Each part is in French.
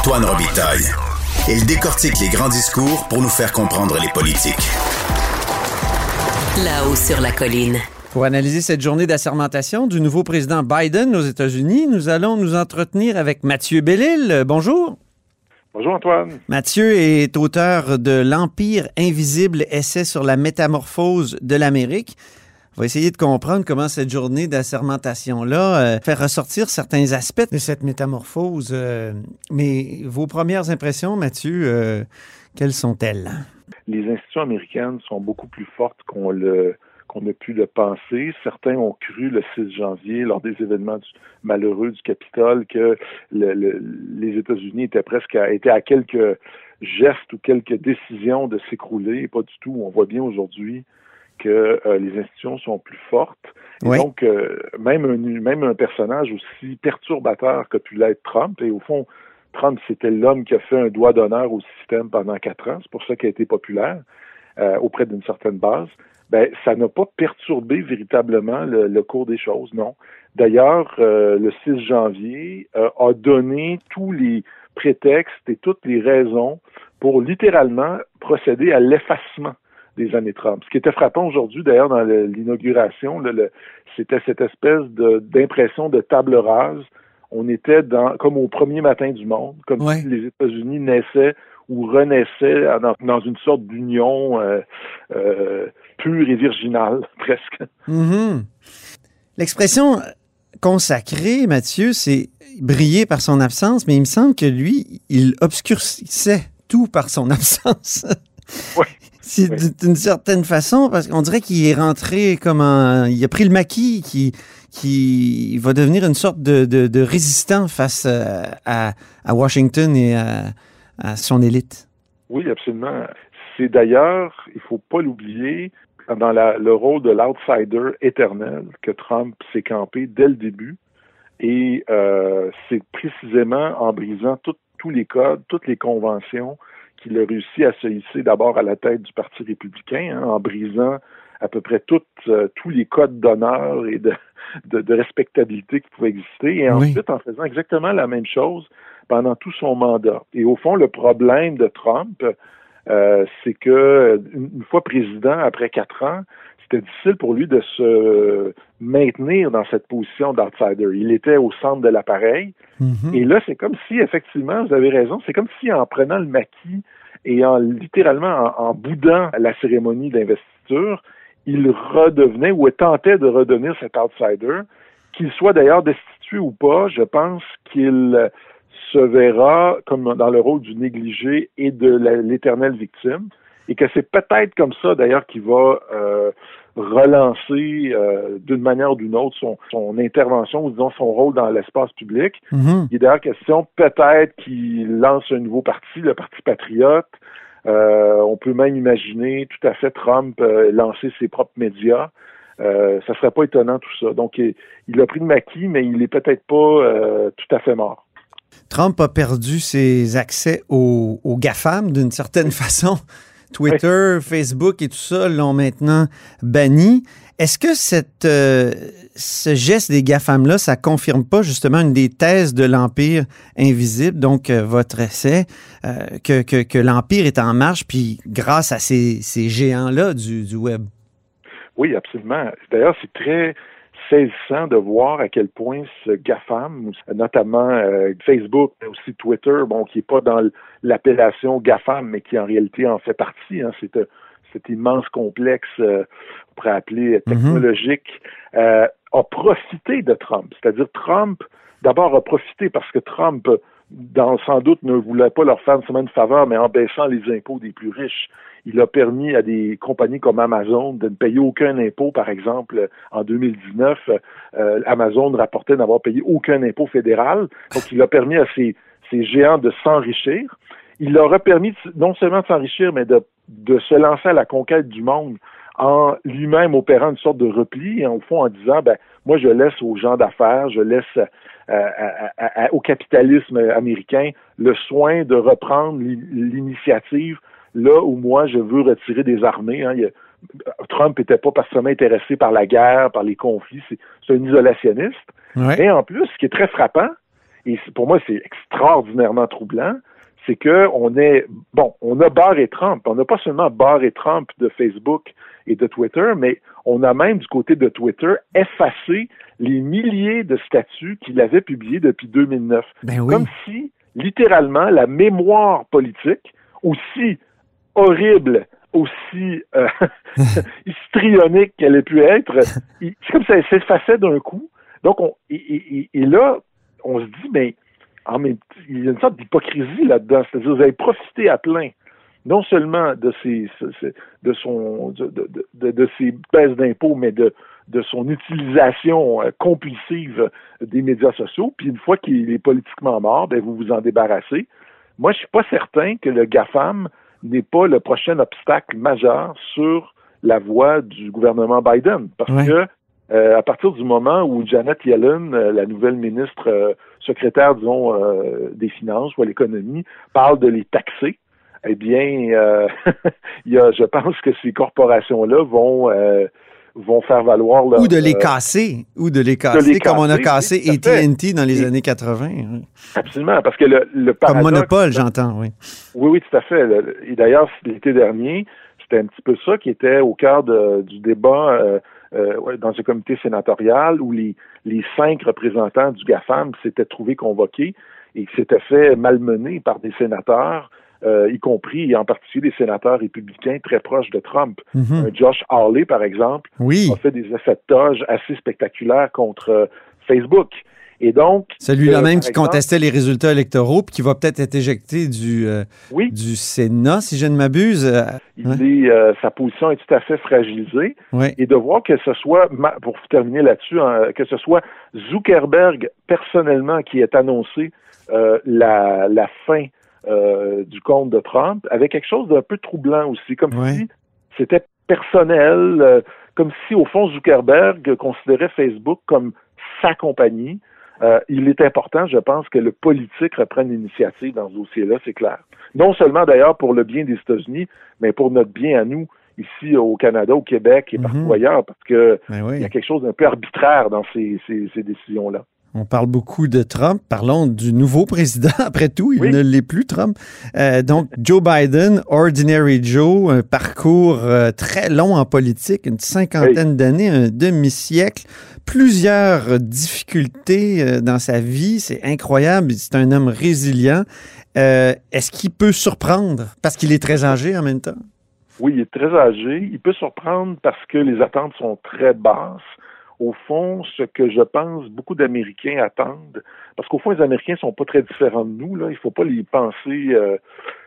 Antoine Robitaille. Il décortique les grands discours pour nous faire comprendre les politiques. Là-haut sur la colline. Pour analyser cette journée d'assermentation du nouveau président Biden aux États-Unis, nous allons nous entretenir avec Mathieu Bellil. Bonjour. Bonjour Antoine. Mathieu est auteur de L'Empire invisible, essai sur la métamorphose de l'Amérique. On va essayer de comprendre comment cette journée d'assermentation-là euh, fait ressortir certains aspects de cette métamorphose. Euh, mais vos premières impressions, Mathieu, euh, quelles sont-elles? Les institutions américaines sont beaucoup plus fortes qu'on le qu'on a pu le penser. Certains ont cru le 6 janvier, lors des événements malheureux du Capitole, que les États-Unis étaient presque à, étaient à quelques gestes ou quelques décisions de s'écrouler. Pas du tout. On voit bien aujourd'hui que euh, les institutions sont plus fortes. Donc, euh, même, un, même un personnage aussi perturbateur que pu l'être Trump, et au fond, Trump, c'était l'homme qui a fait un doigt d'honneur au système pendant quatre ans. C'est pour ça qu'il a été populaire euh, auprès d'une certaine base. Ben, ça n'a pas perturbé véritablement le, cours des choses, non. D'ailleurs, le 6 janvier a donné tous les prétextes et toutes les raisons pour littéralement procéder à l'effacement des années Trump. Ce qui était frappant aujourd'hui, d'ailleurs, dans l'inauguration, c'était cette espèce d'impression de, table rase. On était dans, comme au premier matin du monde, comme si les États-Unis naissaient ou renaissaient dans, une sorte d'union euh, euh, pure et virginale, presque. Mm-hmm. L'expression consacrée, Mathieu, c'est briller par son absence, mais il me semble que lui, il obscurcissait tout par son absence. Oui. C'est d'une certaine façon, parce qu'on dirait qu'il est rentré comme un. Il a pris le maquis qui, qui va devenir une sorte de, de, résistant face à, à, Washington et à, son élite. Oui, absolument. C'est d'ailleurs, il faut pas l'oublier, dans le rôle de l'outsider éternel que Trump s'est campé dès le début. Et euh, c'est précisément en brisant tous les codes, toutes les conventions qu'il a réussi à se hisser d'abord à la tête du Parti républicain, hein, en brisant à peu près euh, tous les codes d'honneur et de, de, respectabilité qui pouvaient exister, et ensuite en faisant exactement la même chose pendant tout son mandat. Et au fond, le problème de Trump, euh, c'est que une fois président, après quatre ans, c'était difficile pour lui de se maintenir dans cette position d'outsider. Il était au centre de l'appareil. Mhm. Et là, c'est comme si, effectivement, vous avez raison, c'est comme si en prenant le maquis et en littéralement en, boudant la cérémonie d'investiture, il redevenait ou tentait de redevenir cet outsider, qu'il soit d'ailleurs destitué ou pas, je pense qu'il se verra comme dans le rôle du négligé et de l'éternelle victime et que c'est peut-être comme ça d'ailleurs qu'il va euh, relancer euh, d'une manière ou d'une autre son, son, intervention ou disons son rôle dans l'espace public. Mm-hmm. Il est d'ailleurs question peut-être qu'il lance un nouveau parti, le Parti patriote. Euh, on peut même imaginer tout à fait Trump lancer ses propres médias. Euh, ça serait pas étonnant tout ça. Donc, il, a pris le maquis, mais il est peut-être pas tout à fait mort. Trump a perdu ses accès aux, aux GAFAM d'une certaine façon. Twitter, Facebook et tout ça l'ont maintenant banni. Est-ce que cette, euh, ce geste des GAFAM-là, ça confirme pas justement une des thèses de l'Empire invisible, donc euh, votre essai, euh, que, que, que l'Empire est en marche, puis grâce à ces, ces géants-là du, du Web? Oui, absolument. D'ailleurs, c'est très saisissant de voir à quel point ce GAFAM, notamment euh, Facebook, mais aussi Twitter, bon, qui n'est pas dans l'appellation GAFAM, mais qui en réalité en fait partie, hein, c'est euh, cet immense complexe, euh, on pourrait appeler mhm. technologique, euh, a profité de Trump. C'est-à-dire Trump, d'abord, a profité parce que Trump dans, sans doute ne voulait pas leur faire une faveur, mais en baissant les impôts des plus riches. Il a permis à des compagnies comme Amazon de ne payer aucun impôt, par exemple, en 2019. Euh, Amazon rapportait n'avoir payé aucun impôt fédéral. Donc, il a permis à ces, géants de s'enrichir. Il leur a permis non seulement de s'enrichir, mais de, de se lancer à la conquête du monde en lui-même opérant une sorte de repli, et au fond en disant, ben, moi je laisse aux gens d'affaires, je laisse au capitalisme américain le soin de reprendre l'initiative là où moi je veux retirer des armées. Hein. Trump n'était pas particulièrement intéressé par la guerre, par les conflits, c'est un isolationniste. Et en plus, ce qui est très frappant, et pour moi, c'est extraordinairement troublant, c'est que on est bon, on a barré Trump. On n'a pas seulement barré Trump de Facebook et de Twitter, mais on a même du côté de Twitter effacé les milliers de statuts qu'il avait publiés depuis 2009. Ben oui. Comme si, littéralement, la mémoire politique, aussi horrible, aussi euh, histrionique qu'elle ait pu être, c'est comme ça, elle s'effaçait d'un coup. Donc, on, et, et, et, là, on se dit, mais en même, il y a une sorte d'hypocrisie là-dedans. C'est-à-dire, vous avez profité à plein non seulement de ses de son de, de, de ses baisses d'impôts, mais de de son utilisation euh, compulsive des médias sociaux. Puis une fois qu'il est politiquement mort, ben vous vous en débarrassez. Moi, je suis pas certain que le GAFAM n'est pas le prochain obstacle majeur sur la voie du gouvernement Biden, parce que euh, à partir du moment où Janet Yellen, euh, la nouvelle ministre euh, secrétaire, disons, euh, des finances ou à l'économie, parle de les taxer, eh bien, il y a, je pense que ces corporations-là vont vont faire valoir leur, ou de les casser ou de les casser, de les comme casser, on a cassé AT&T dans les Et, années 80 oui. absolument parce que le, le comme monopole j'entends oui. Oui oui tout à fait. Et d'ailleurs l'été dernier c'était un petit peu ça qui était au cœur de, du débat euh, euh, dans un comité sénatorial où les, les cinq représentants du GAFAM s'étaient trouvés convoqués et qui s'étaient fait malmener par des sénateurs, euh, y compris et en particulier des sénateurs républicains très proches de Trump. Mhm. Mm -hmm. Josh Hawley, par exemple, oui. a fait des effets de toge assez spectaculaires contre Facebook. Et donc. Celui-là même qui exemple, contestait les résultats électoraux, puis qui va peut-être être éjecté du, euh, oui. du Sénat, si je ne m'abuse. Euh, Il est, euh, sa position est tout à fait fragilisée. Oui. Et de voir que ce soit, pour terminer là-dessus, hein, que ce soit Zuckerberg personnellement qui ait annoncé euh, la, la fin du compte de Trump, avait quelque chose d'un peu troublant aussi, comme si c'était personnel, comme si au fond Zuckerberg considérait Facebook comme sa compagnie. Euh, il est important, je pense, que le politique reprenne l'initiative dans ce dossier-là, c'est clair. Non seulement d'ailleurs pour le bien des États-Unis, mais pour notre bien à nous, ici au Canada, au Québec et partout Mhm. ailleurs, parce que Ben oui. il y a quelque chose d'un peu arbitraire dans ces, ces, ces décisions-là. On parle beaucoup de Trump. Parlons du nouveau président. Après tout, il Oui. ne l'est plus, Trump. Euh, donc, Joe Biden, Ordinary Joe, un parcours euh, très long en politique, une cinquantaine d'années, un demi-siècle, plusieurs difficultés euh, dans sa vie. C'est incroyable. C'est un homme résilient. Est-ce qu'il peut surprendre parce qu'il est très âgé en même temps? Oui, il est très âgé. Il peut surprendre parce que les attentes sont très basses. Au fond, ce que je pense beaucoup d'Américains attendent, parce qu'au fond, les Américains sont pas très différents de nous. Là, il faut pas les penser euh,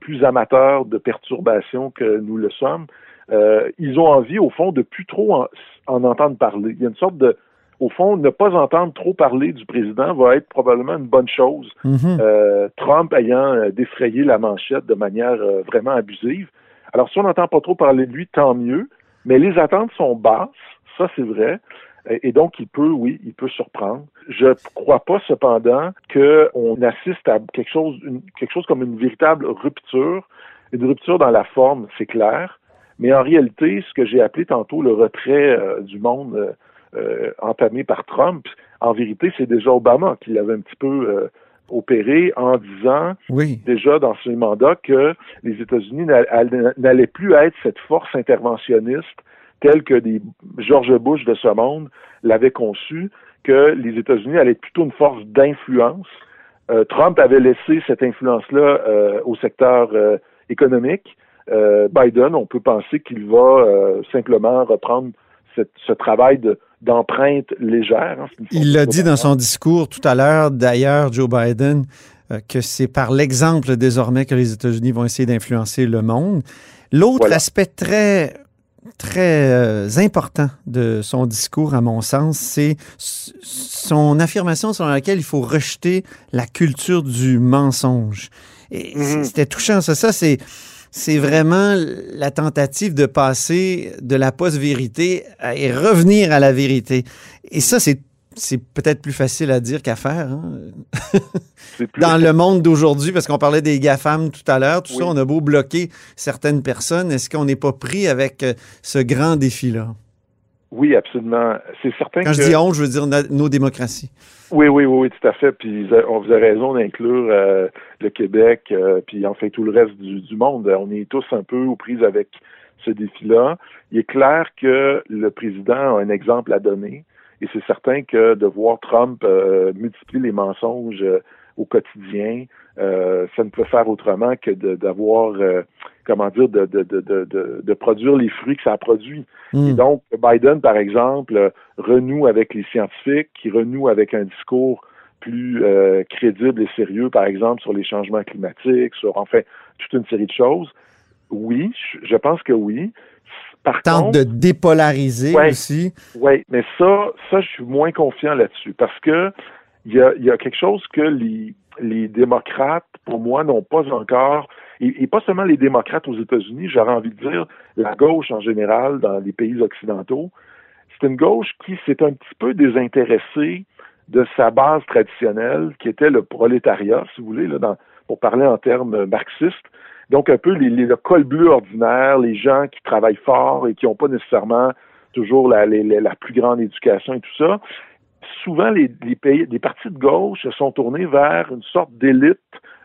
plus amateurs de perturbations que nous le sommes. Euh, ils ont envie, au fond, de plus trop en, en, entendre parler. Il y a une sorte de, au fond, ne pas entendre trop parler du président va être probablement une bonne chose. Mm -hmm. euh, Trump ayant défrayé la manchette de manière vraiment abusive. Alors, si on n'entend pas trop parler de lui, tant mieux. Mais les attentes sont basses, ça c'est vrai. Et donc, il peut, oui, il peut surprendre. Je crois pas, cependant, qu'on assiste à quelque chose, une, quelque chose comme une véritable rupture. Une rupture dans la forme, c'est clair. Mais en réalité, ce que j'ai appelé tantôt le retrait euh, du monde euh, entamé par Trump, en vérité, c'est déjà Obama qui l'avait un petit peu euh, opéré en disant oui. déjà dans ses mandats que les États-Unis n'allaient plus être cette force interventionniste telle que des George Bush de ce monde l'avaient conçu, que les États-Unis allaient être plutôt une force d'influence. Euh, Trump avait laissé cette influence-là euh, au secteur euh, économique. Biden, on peut penser qu'il va simplement reprendre cette, ce travail de, d'empreinte légère. Hein, Il l'a dit dans son discours tout à l'heure, d'ailleurs, Joe Biden, que c'est par l'exemple désormais que les États-Unis vont essayer d'influencer le monde. L'autre voilà. aspect très très euh, important de son discours, à mon sens, c'est son affirmation selon laquelle il faut rejeter la culture du mensonge. Et mm -hmm. c'était touchant, ça. Ça, c'est c'est vraiment la tentative de passer de la post-vérité et revenir à la vérité. Et ça, c'est c'est peut-être plus facile à dire qu'à faire. Hein? Dans le monde d'aujourd'hui, parce qu'on parlait des GAFAM tout à l'heure, tout oui. ça, on a beau bloquer certaines personnes, est-ce qu'on n'est pas pris avec ce grand défi-là? Oui, absolument. C'est certain Quand que... je dis on, je veux dire nos démocraties. Oui, oui, oui, oui, tout à fait. Puis on vous a raison d'inclure euh, le Québec, euh, puis enfin tout le reste du, du, monde. On est tous un peu aux prises avec ce défi-là. Il est clair que le président a un exemple à donner. Et c'est certain que de voir Trump euh, multiplier les mensonges euh, au quotidien, euh, ça ne peut faire autrement que d'avoir, comment dire, de, de, de, de, produire les fruits que ça a produit. Mm. Et donc, Biden, par exemple, renoue avec les scientifiques, qui renoue avec un discours plus crédible et sérieux, par exemple, sur les changements climatiques, sur, enfin, toute une série de choses. Oui, je pense que oui. Par Tente de dépolariser aussi. Oui, mais ça, ça, je suis moins confiant là-dessus parce que il y a, y a, quelque chose que les, les démocrates, pour moi, n'ont pas encore, et, et, pas seulement les démocrates aux États-Unis, j'aurais envie de dire la gauche en général dans les pays occidentaux, c'est une gauche qui s'est un petit peu désintéressée de sa base traditionnelle, qui était le prolétariat, si vous voulez, là, dans, pour parler en termes marxistes. Donc, un peu les, les, le col bleu ordinaire, les gens qui travaillent fort et qui n'ont pas nécessairement toujours la, la, plus grande éducation et tout ça. Souvent, les, les, pays, les partis de gauche se sont tournés vers une sorte d'élite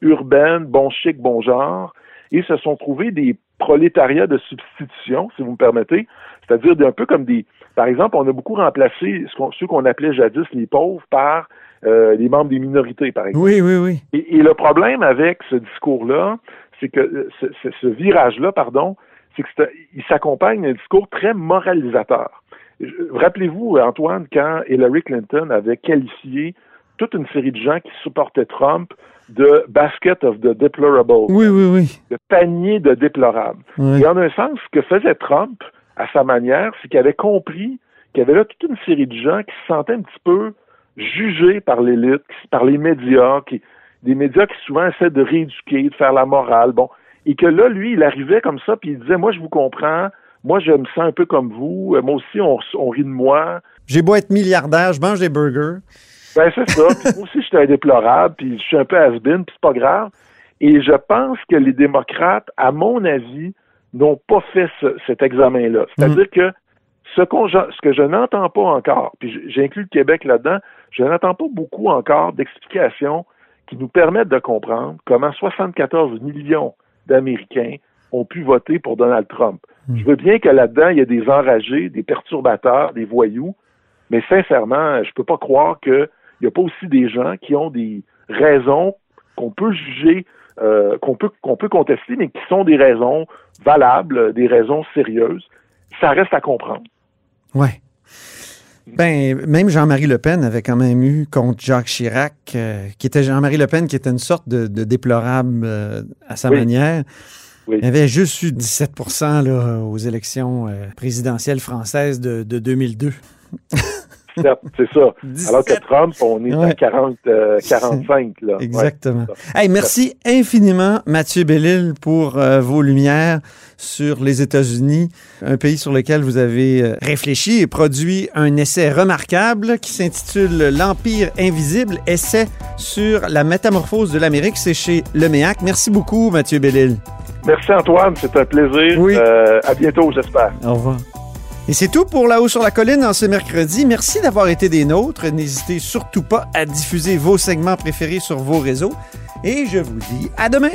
urbaine, bon chic, bon genre, et se sont trouvés des prolétariats de substitution, si vous me permettez, c'est-à-dire un peu comme des... Par exemple, on a beaucoup remplacé ce ceux qu'on appelait jadis les pauvres par euh, les membres des minorités, par exemple. Oui, oui, oui. Et, et le problème avec ce discours-là, c'est que euh, ce, ce, ce virage-là, pardon, c'est qu'il s'accompagne d'un discours très moralisateur. Rappelez-vous, Antoine, quand Hillary Clinton avait qualifié toute une série de gens qui supportaient Trump de basket of the deplorable. Oui, oui, oui. De panier de déplorables. Et en un sens, ce que faisait Trump, à sa manière, c'est qu'il avait compris qu'il y avait là toute une série de gens qui se sentaient un petit peu jugés par l'élite, par les médias, qui, des médias qui souvent essaient de rééduquer, de faire la morale, bon, et que là, lui, il arrivait comme ça, puis il disait, moi, je vous comprends, moi, je me sens un peu comme vous, moi aussi, on, on rit de moi. J'ai beau être milliardaire, je mange des burgers. Ben, c'est ça, puis moi aussi, je suis un déplorable, puis je suis un peu has-been, puis c'est pas grave. Et je pense que les démocrates, à mon avis, n'ont pas fait ce, cet examen-là. C'est-à-dire que ce, ce que je n'entends pas encore, puis j'inclus le Québec là-dedans, je n'entends pas beaucoup encore d'explications qui nous permettent de comprendre comment 74 millions d'Américains ont pu voter pour Donald Trump. Hmm. Je veux bien que là-dedans, il y a des enragés, des perturbateurs, des voyous, mais sincèrement, je peux pas croire qu'il n'y a pas aussi des gens qui ont des raisons qu'on peut juger, euh, qu'on peut, qu'on peut contester, mais qui sont des raisons valables, des raisons sérieuses. Ça reste à comprendre. Ouais. Ben, même Jean-Marie Le Pen avait quand même eu contre Jacques Chirac, euh, qui était Jean-Marie Le Pen, qui était une sorte de, de déplorable euh, à sa oui. manière. Oui. Il avait juste eu 17 là, aux élections euh, présidentielles françaises de, de 2002. C'est ça. 17. Alors que Trump, on est ouais. à 40, 45. Là. Exactement. Ouais, hey, merci infiniment, Mathieu Bellil, pour euh, vos lumières sur les États-Unis, un pays sur lequel vous avez euh, réfléchi et produit un essai remarquable qui s'intitule L'Empire invisible, essai sur la métamorphose de l'Amérique. C'est chez Leméac. Merci beaucoup, Mathieu Bellil. Merci, Antoine. C'est un plaisir. Oui. Euh, à bientôt, j'espère. Au revoir. Et c'est tout pour La Haut sur la Colline en ce mercredi. Merci d'avoir été des nôtres. N'hésitez surtout pas à diffuser vos segments préférés sur vos réseaux. Et je vous dis à demain.